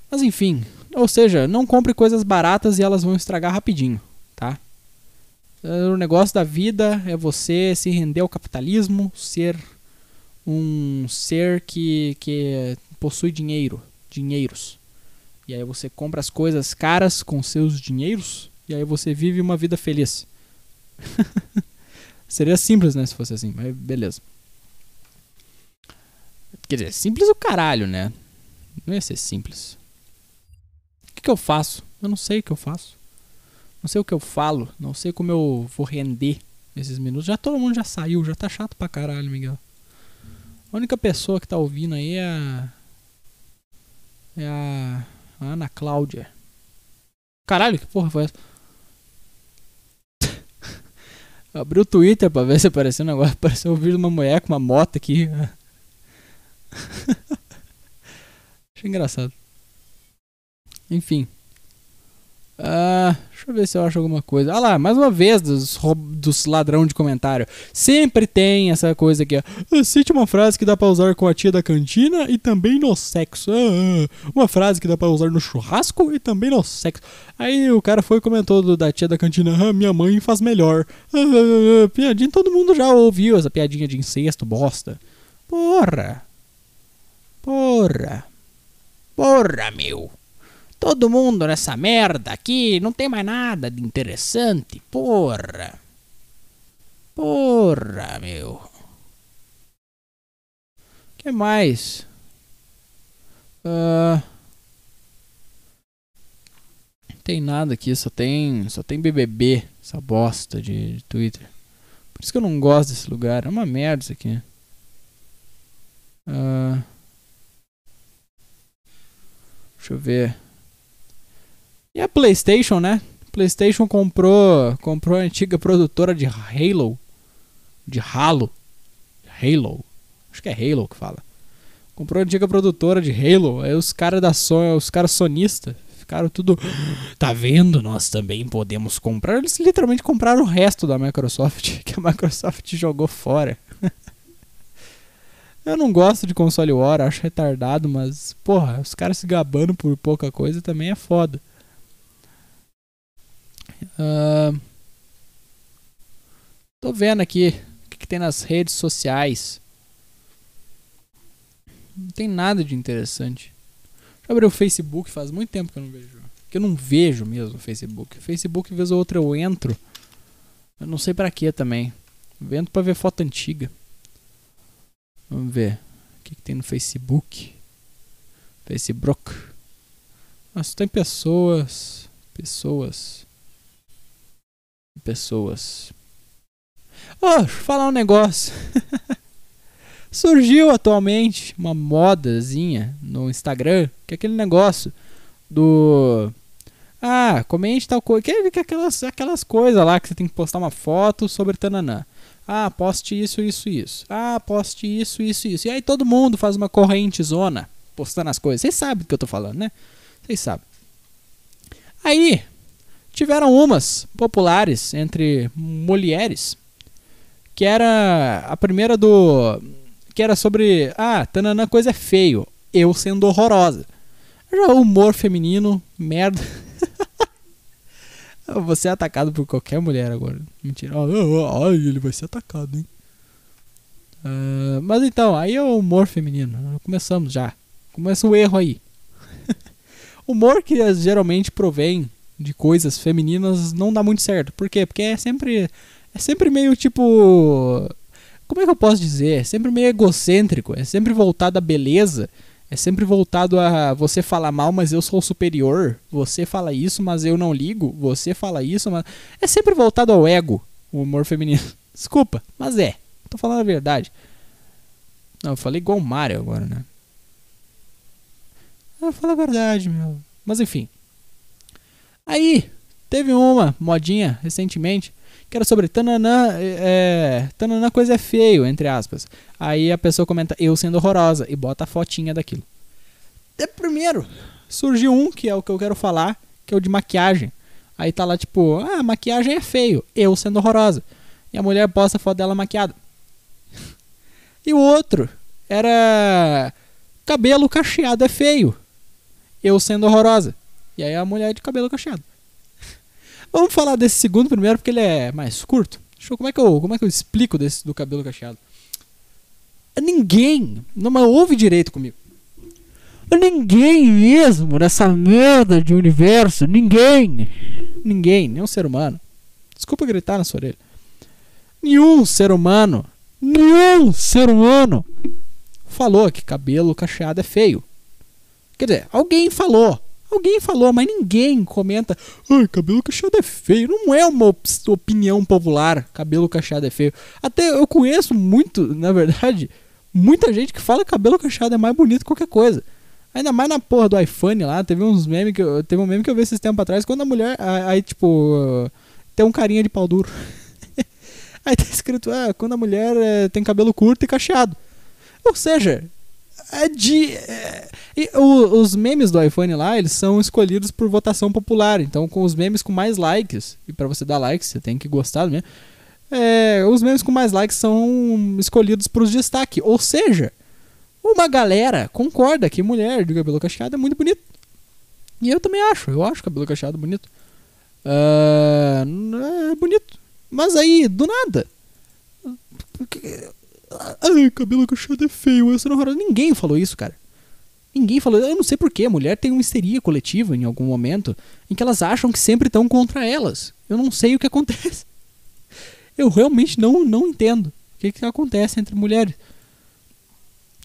S2: Mas enfim, ou seja, não compre coisas baratas e elas vão estragar rapidinho, tá? Eh, O negócio da vida é você se render ao capitalismo, ser um ser que, que possui dinheiro, dinheiros. E aí você compra as coisas caras com seus dinheiros e aí você vive uma vida feliz. [LAUGHS] Seria simples, né, se fosse assim, mas beleza. Quer dizer, simples o caralho, né? Não ia ser simples. O que, que eu faço? Eu não sei o que eu faço. Não sei o que eu falo. Não sei como eu vou render nesses minutos. Já todo mundo já saiu, já tá chato pra caralho, Miguel. A única pessoa que tá ouvindo aí é a. É a. Ana Cláudia. Caralho, que porra foi essa? [LAUGHS] Abri o Twitter pra ver se apareceu um negócio. Apareceu o vídeo de uma mulher com uma moto aqui. [LAUGHS] Achei engraçado. Enfim. Ah, deixa eu ver se eu acho alguma coisa. Ah lá, mais uma vez dos, dos ladrão de comentário. Sempre tem essa coisa aqui, ó. Cite uma frase que dá pra usar com a tia da cantina e também no sexo. Ah, ah. uma frase que dá pra usar no churrasco e também no sexo. Aí o cara foi e comentou do- da tia da cantina. Ah, minha mãe faz melhor. Ah, ah, piadinha, todo mundo já ouviu essa piadinha de incesto, bosta. Porra. Porra. Porra, meu. Todo mundo nessa merda aqui, não tem mais nada de interessante. Porra. Porra, meu. que mais? Ah, não tem nada aqui, só tem, só tem BBB, essa bosta de, de Twitter. Por isso que eu não gosto desse lugar, é uma merda isso aqui. Ah, deixa eu ver. E a PlayStation, né? PlayStation comprou, comprou a antiga produtora de Halo, de Halo, Halo. Acho que é Halo que fala. Comprou a antiga produtora de Halo. Aí os caras da Sony, os caras sonistas, ficaram tudo. Tá vendo? Nós também podemos comprar. Eles literalmente compraram o resto da Microsoft, [LAUGHS] que a Microsoft jogou fora. [LAUGHS] Eu não gosto de console war, acho retardado, mas, porra, os caras se gabando por pouca coisa também é foda. Ah, tô vendo aqui o que, que tem nas redes sociais. Não tem nada de interessante. Deixa eu abrir o Facebook, faz muito tempo que eu não vejo. Que eu não vejo mesmo o Facebook. Facebook, vez ou outra, eu entro. Eu não sei pra que também. Entro pra ver foto antiga. Vamos ver. O que, que tem no Facebook? Facebook. Nossa, tem pessoas. Pessoas. Pessoas. Oh, deixa eu falar um negócio. [LAUGHS] Surgiu atualmente uma modazinha no Instagram, que é aquele negócio do. Ah, comente tal coisa. Que, que aquelas, aquelas coisas lá que você tem que postar uma foto sobre Tananã. Ah, poste isso, isso, isso. Ah, poste isso, isso, isso. E aí todo mundo faz uma corrente zona postando as coisas. Vocês sabem do que eu tô falando, né? Vocês sabem. Aí, tiveram umas populares entre mulheres, que era a primeira do. que era sobre. Ah, Tananã coisa é feio, eu sendo horrorosa. Já humor feminino, merda. [LAUGHS] Vou ser atacado por qualquer mulher agora. Mentira. Ah, ah, ah, Ai, ele vai ser atacado, hein? Ah, mas então, aí é o humor feminino. Começamos já. Começa o erro aí. [LAUGHS] humor que geralmente provém de coisas femininas não dá muito certo. Por quê? Porque é sempre. É sempre meio tipo. Como é que eu posso dizer? É sempre meio egocêntrico. É sempre voltado à beleza. É sempre voltado a você falar mal, mas eu sou superior. Você fala isso, mas eu não ligo. Você fala isso, mas. É sempre voltado ao ego, o humor feminino. [LAUGHS] Desculpa, mas é. Tô falando a verdade. Não, eu falei igual o Mario agora, né? Eu falo a verdade, meu. Mas enfim. Aí, teve uma modinha recentemente que era sobre Tananã, é, Tananã coisa é feio, entre aspas. Aí a pessoa comenta eu sendo horrorosa e bota a fotinha daquilo. De primeiro, surgiu um que é o que eu quero falar, que é o de maquiagem. Aí tá lá tipo, ah, maquiagem é feio, eu sendo horrorosa. E a mulher posta a foto dela maquiada. [LAUGHS] E o outro era cabelo cacheado é feio, eu sendo horrorosa. E aí a mulher de cabelo cacheado. [LAUGHS] Vamos falar desse segundo primeiro porque ele é mais curto. Deixa eu, como é que eu, como é que eu explico desse do cabelo cacheado? Ninguém, não ouve direito comigo. Ninguém mesmo nessa merda de universo, ninguém, ninguém, nenhum ser humano. Desculpa gritar na sua orelha. Nenhum ser humano, nenhum ser humano falou que cabelo cacheado é feio. Quer dizer, alguém falou. Alguém falou, mas ninguém comenta. Ai, cabelo cacheado é feio. Não é uma op- opinião popular. Cabelo cacheado é feio. Até eu conheço muito, na verdade, muita gente que fala que cabelo cacheado é mais bonito que qualquer coisa. Ainda mais na porra do iPhone lá, teve uns memes que eu, teve um meme que eu vi esses tempos atrás, quando a mulher, aí tipo, tem um carinha de pau duro. [LAUGHS] aí tá escrito, ah, quando a mulher eh, tem cabelo curto e cacheado. Ou seja, é de. é, o- os memes do iPhone lá, eles são escolhidos por votação popular. Então, com os memes com mais likes, e pra você dar likes, você tem que gostar é, os memes com mais likes são escolhidos pros destaque. Ou seja, uma galera concorda que mulher de cabelo cacheado é muito bonito. E eu também acho, eu acho cabelo cacheado bonito. Ah, é bonito. Mas aí, do nada. Ai, cabelo cacheado é feio, eu sou horroroso. Ninguém falou isso, cara. Ninguém falou. Eu não sei porquê. A mulher tem uma histeria coletiva em algum momento em que elas acham que sempre estão contra elas. Eu não sei o que acontece. [LAUGHS] Eu realmente não, não entendo o que, que acontece entre mulheres.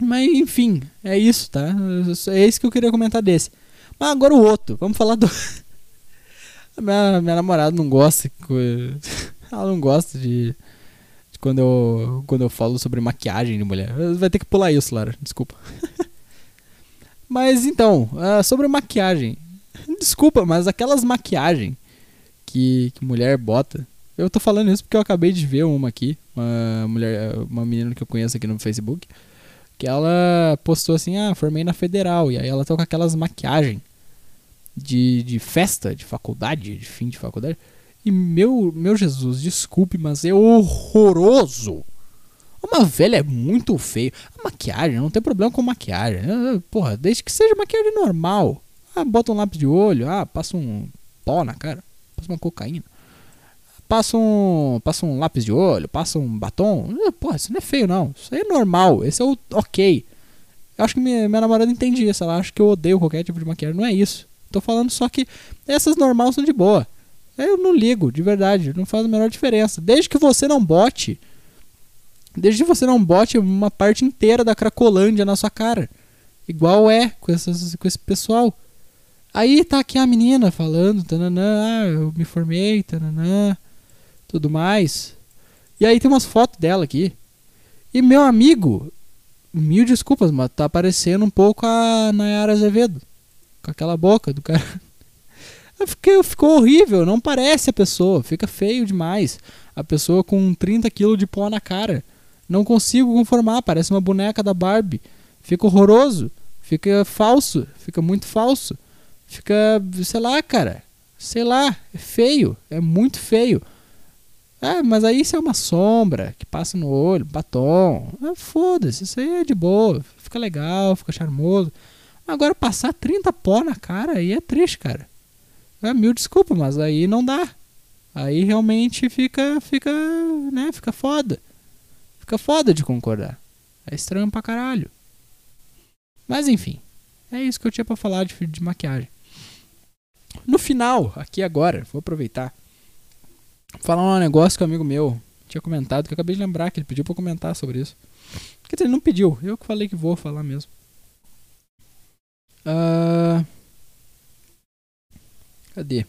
S2: Mas enfim, é isso, tá? É isso que eu queria comentar desse. Mas agora o outro. Vamos falar do. [LAUGHS] Minha, minha namorada não gosta. [LAUGHS] Ela não gosta de quando eu, quando eu falo sobre maquiagem de mulher. Vai ter que pular isso, Lara. Desculpa. [LAUGHS] mas então, ah, sobre maquiagem. Desculpa, mas aquelas maquiagem que, que mulher bota. Eu tô falando isso porque eu acabei de ver uma aqui. Uma mulher, uma menina que eu conheço aqui no Facebook. Que ela postou assim: Ah, formei na federal. E aí ela tá com aquelas maquiagem de, de festa, de faculdade, de fim de faculdade. E meu, meu Jesus, desculpe, mas é horroroso. Uma velha é muito feio. A maquiagem, não tem problema com maquiagem. Porra, desde que seja maquiagem normal. Ah, bota um lápis de olho, ah, passa um pó na cara, passa uma cocaína. Passa um, passa um lápis de olho, passa um batom. Ah, Porra, isso não é feio não. Isso aí é normal. Esse é o ok. Eu acho que minha, minha namorada entende isso. Ela acha que eu odeio qualquer tipo de maquiagem. Não é isso. Tô falando só que essas normais são de boa. Eu não ligo, de verdade, não faz a menor diferença. Desde que você não bote. Desde que você não bote uma parte inteira da Cracolândia na sua cara. Igual é com, essas, com esse pessoal. Aí tá aqui a menina falando, tananã, ah, eu me formei, tananã, tudo mais. E aí tem umas fotos dela aqui. E meu amigo, mil desculpas, mas tá parecendo um pouco a Nayara Azevedo. Com aquela boca do cara. [LAUGHS] Fiquei, ficou horrível, não parece a pessoa, fica feio demais. A pessoa com 30 kg de pó na cara. Não consigo conformar, parece uma boneca da Barbie. Fica horroroso, fica falso, fica muito falso. Fica, sei lá, cara. Sei lá, é feio, é muito feio. Ah, mas aí isso é uma sombra que passa no olho, batom. Ah, Foda-se, isso aí é de boa. Fica legal, fica charmoso. Agora passar 30 pó na cara aí é triste, cara. É mil desculpa, mas aí não dá. Aí realmente fica, fica, né, fica foda. Fica foda de concordar. É estranho pra caralho. Mas enfim, é isso que eu tinha pra falar de, de maquiagem. No final, aqui agora, vou aproveitar. Falar um negócio que um amigo meu tinha comentado, que eu acabei de lembrar que ele pediu pra eu comentar sobre isso. Quer dizer, ele não pediu, eu que falei que vou falar mesmo. Ah, cadê?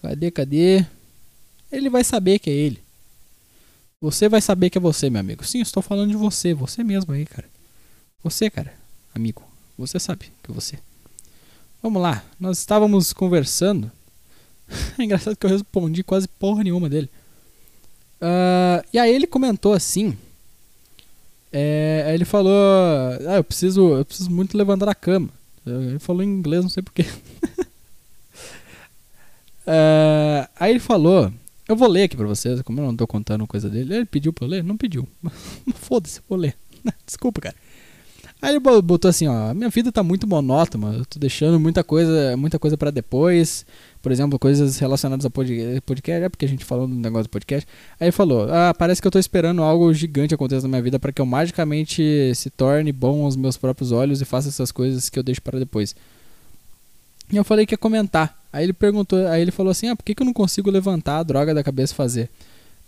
S2: Cadê, cadê? Ele vai saber que é ele. Você vai saber que é você, meu amigo. Sim, estou falando de você, você mesmo aí, cara. Você, cara, amigo. Você sabe que é você. Vamos lá, nós estávamos conversando. [LAUGHS] é engraçado que eu respondi quase porra nenhuma dele. Ah, e aí ele comentou assim. É, ele falou: Ah, eu preciso, eu preciso muito levantar da cama. Ele falou em inglês, não sei porquê. [LAUGHS] É, aí ele falou. Eu vou ler aqui pra vocês, como eu não tô contando coisa dele. Ele pediu pra eu ler? Não pediu. [LAUGHS] Foda-se, vou ler. [LAUGHS] Desculpa, cara. Aí ele bo- botou assim, ó, minha vida tá muito monótona, eu tô deixando muita coisa, muita coisa para depois. Por exemplo, coisas relacionadas a pod- podcast, é porque a gente falou no negócio do podcast. Aí ele falou: "Ah, parece que eu tô esperando algo gigante aconteça na minha vida para que eu magicamente se torne bom aos meus próprios olhos e faça essas coisas que eu deixo para depois". E eu falei que ia comentar. Aí ele perguntou, aí ele falou assim: "Ah, por que que eu não consigo levantar a droga da cabeça e fazer?"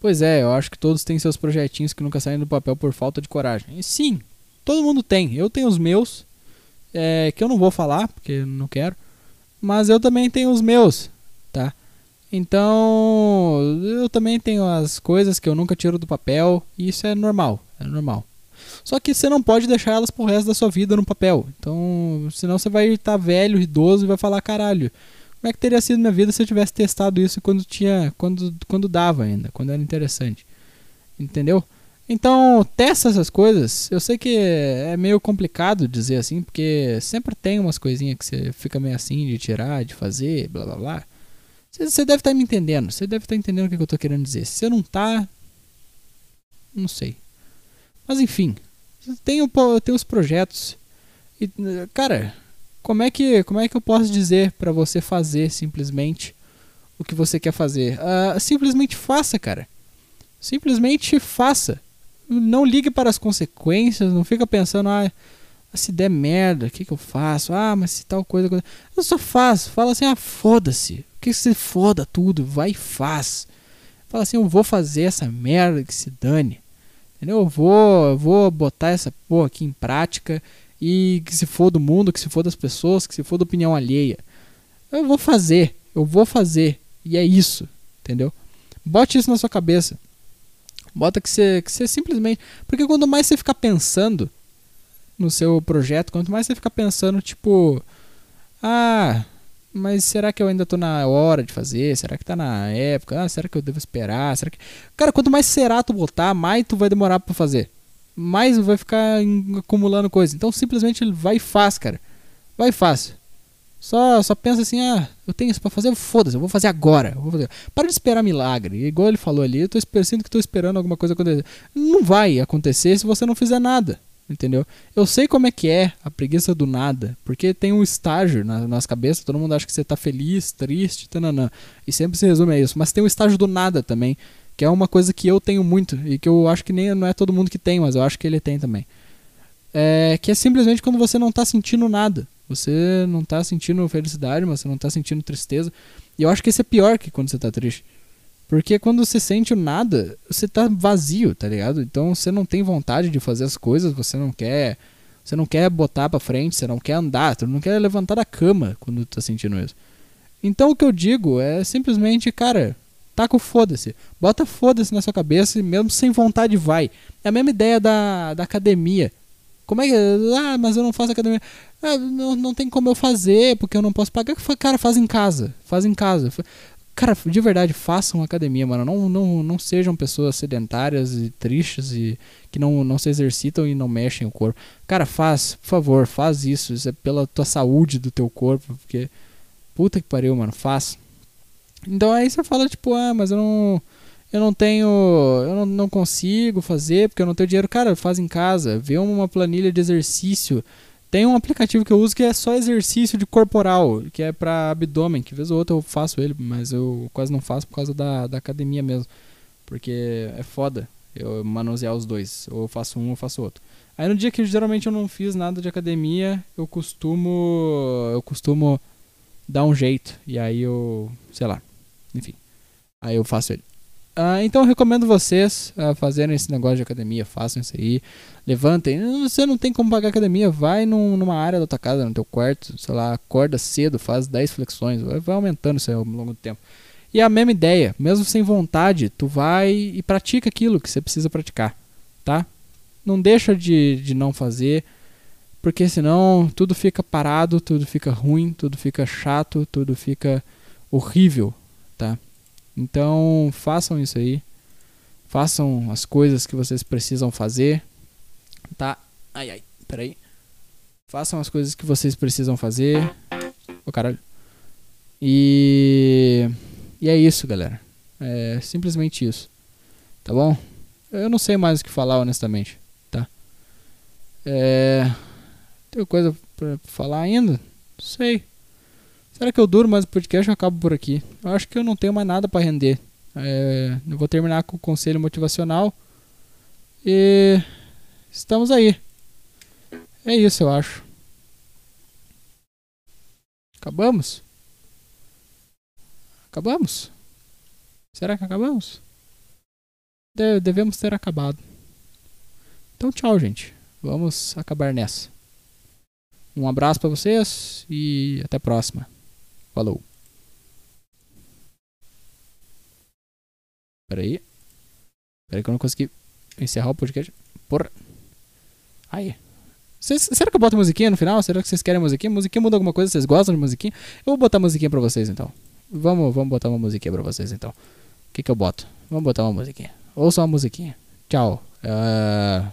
S2: Pois é, eu acho que todos têm seus projetinhos que nunca saem do papel por falta de coragem. E sim, todo mundo tem. Eu tenho os meus, é, que eu não vou falar, porque não quero. Mas eu também tenho os meus, tá? Então, eu também tenho as coisas que eu nunca tiro do papel, e isso é normal, é normal. Só que você não pode deixar elas pro resto da sua vida no papel. Então, senão você vai estar velho, idoso e vai falar, caralho, como é que teria sido minha vida se eu tivesse testado isso quando tinha, quando, quando dava ainda, quando era interessante. Entendeu? Então, testa essas coisas. Eu sei que é meio complicado dizer assim, porque sempre tem umas coisinhas que você fica meio assim de tirar, de fazer, blá blá blá. Você deve estar me entendendo. Você deve estar entendendo o que eu tô querendo dizer. Se você não tá. Não sei. Mas enfim. Tem, o, tem os projetos. E, cara, como é que, como é que eu posso dizer pra você fazer simplesmente o que você quer fazer? Ah, simplesmente faça, cara. Simplesmente faça. Não ligue para as consequências, não fica pensando, ah, se der merda, o que, que eu faço? Ah, mas se tal coisa. coisa- Eu só faço. Fala assim, ah, foda-se. O que se foda tudo? Vai e faz. Fala assim, eu vou fazer essa merda que se dane. Entendeu? Eu vou, eu vou botar essa porra aqui em prática. E que se for do mundo, que se for das pessoas, que se for da opinião alheia. Eu vou fazer. Eu vou fazer. E é isso. Entendeu? Bote isso na sua cabeça. Bota que você, que você simplesmente. Porque quanto mais você ficar pensando no seu projeto, quanto mais você ficar pensando, tipo. Ah, mas será que eu ainda tô na hora de fazer? Será que tá na época? Ah, será que eu devo esperar? Será que. Cara, quanto mais será tu botar, mais tu vai demorar pra fazer. Mais vai ficar acumulando coisa. Então simplesmente vai e faz, cara. Vai e faz. Só, só pensa assim, ah, eu tenho isso pra fazer, foda-se, eu vou fazer agora. vou fazer. Para de esperar milagre. Igual ele falou ali, eu tô sinto que tô esperando alguma coisa acontecer. Não vai acontecer se você não fizer nada. Entendeu? Eu sei como é que é a preguiça do nada. Porque tem um estágio na nossa cabeça, todo mundo acha que você tá feliz, triste, tananã. E sempre se resume a isso. Mas tem o estágio do nada também. Que é uma coisa que eu tenho muito. E que eu acho que nem não é todo mundo que tem, mas eu acho que ele tem também. É, que é simplesmente quando você não tá sentindo nada. Você não tá sentindo felicidade, mas você não tá sentindo tristeza. E eu acho que esse é pior que quando você tá triste. Porque quando você sente o nada, você tá vazio, tá ligado? Então você não tem vontade de fazer as coisas, você não quer. Você não quer botar pra frente, você não quer andar, você não quer levantar da cama quando tá sentindo isso. Então o que eu digo é simplesmente, cara, taca o foda-se. Bota foda-se na sua cabeça e mesmo sem vontade vai. É a mesma ideia da, da academia. Como é que. Ah, mas eu não faço academia. Ah, não, não tem como eu fazer, porque eu não posso pagar. Cara, faz em casa. Faz em casa. Cara, de verdade, façam academia, mano. Não, não, não sejam pessoas sedentárias e tristes e que não, não se exercitam e não mexem o corpo. Cara, faz, por favor, faz isso. Isso é pela tua saúde do teu corpo, porque. Puta que pariu, mano, faz. Então aí você fala, tipo, ah, mas eu não. Eu não tenho. Eu não, não consigo fazer porque eu não tenho dinheiro. Cara, faz em casa. Vê uma planilha de exercício. Tem um aplicativo que eu uso que é só exercício de corporal, que é pra abdômen, que vez ou outra eu faço ele, mas eu quase não faço por causa da, da academia mesmo. Porque é foda eu manusear os dois. Ou eu faço um ou faço outro. Aí no dia que geralmente eu não fiz nada de academia, eu costumo. Eu costumo dar um jeito. E aí eu. sei lá. Enfim. Aí eu faço ele. Ah, então eu recomendo vocês ah, fazerem esse negócio de academia, façam isso aí. Levantem. Você não tem como pagar academia, vai num- numa área da tua casa, no teu quarto, sei lá, acorda cedo, faz 10 flexões, vai, vai aumentando isso aí ao longo do tempo. E é a mesma ideia, mesmo sem vontade, tu vai e pratica aquilo que você precisa praticar, tá? Não deixa de, de não fazer, porque senão tudo fica parado, tudo fica ruim, tudo fica chato, tudo fica horrível, tá? Então façam isso aí. Façam as coisas que vocês precisam fazer. Tá? Ai ai, peraí. Façam as coisas que vocês precisam fazer. Ô caralho. E. E é isso, galera. É simplesmente isso. Tá bom? Eu não sei mais o que falar, honestamente. Tá? É. Tem coisa pra falar ainda? Não sei. Será que eu duro mais o podcast ou acabo por aqui? Eu acho que eu não tenho mais nada pra render. É, eu vou terminar com o conselho motivacional. E. Estamos aí. É isso, eu acho. Acabamos? Acabamos? Será que acabamos? De- devemos ter acabado. Então, tchau, gente. Vamos acabar nessa. Um abraço pra vocês e até a próxima. Falou. Peraí. Peraí que eu não consegui encerrar o podcast. Porra. Aí. Vocês- será que eu boto musiquinha no final? Será que vocês querem musiquinha? Musiquinha muda alguma coisa? Vocês gostam de musiquinha? Eu vou botar musiquinha pra vocês então. Vamos, vamos botar uma musiquinha pra vocês então. O que que eu boto? Vamos botar uma musiquinha. Ouça uma musiquinha. Tchau. Ah,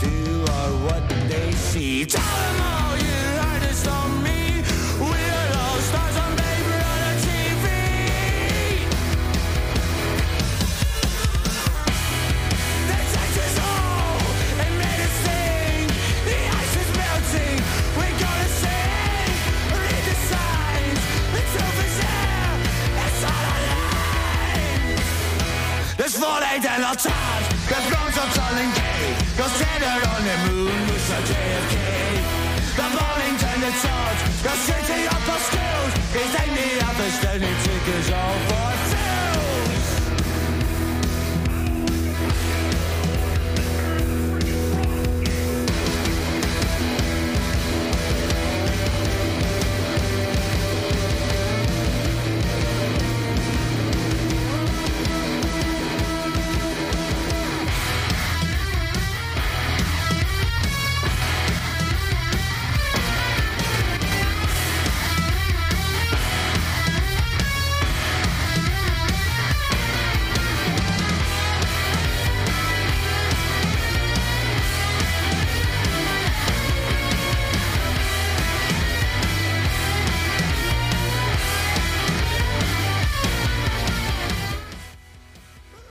S3: Do are what they see. Tell them all you heard is on me. We're all stars on baby on the TV. They touched us all and made us sing. The ice is melting. We're gonna sing. Read the signs. The truth is there. It's all alive. There's falling down our time. There's wrongs of turning gay. Go murdered on the moon was a JFK. The Burlington and the city of the schools, is in the standing tickers all for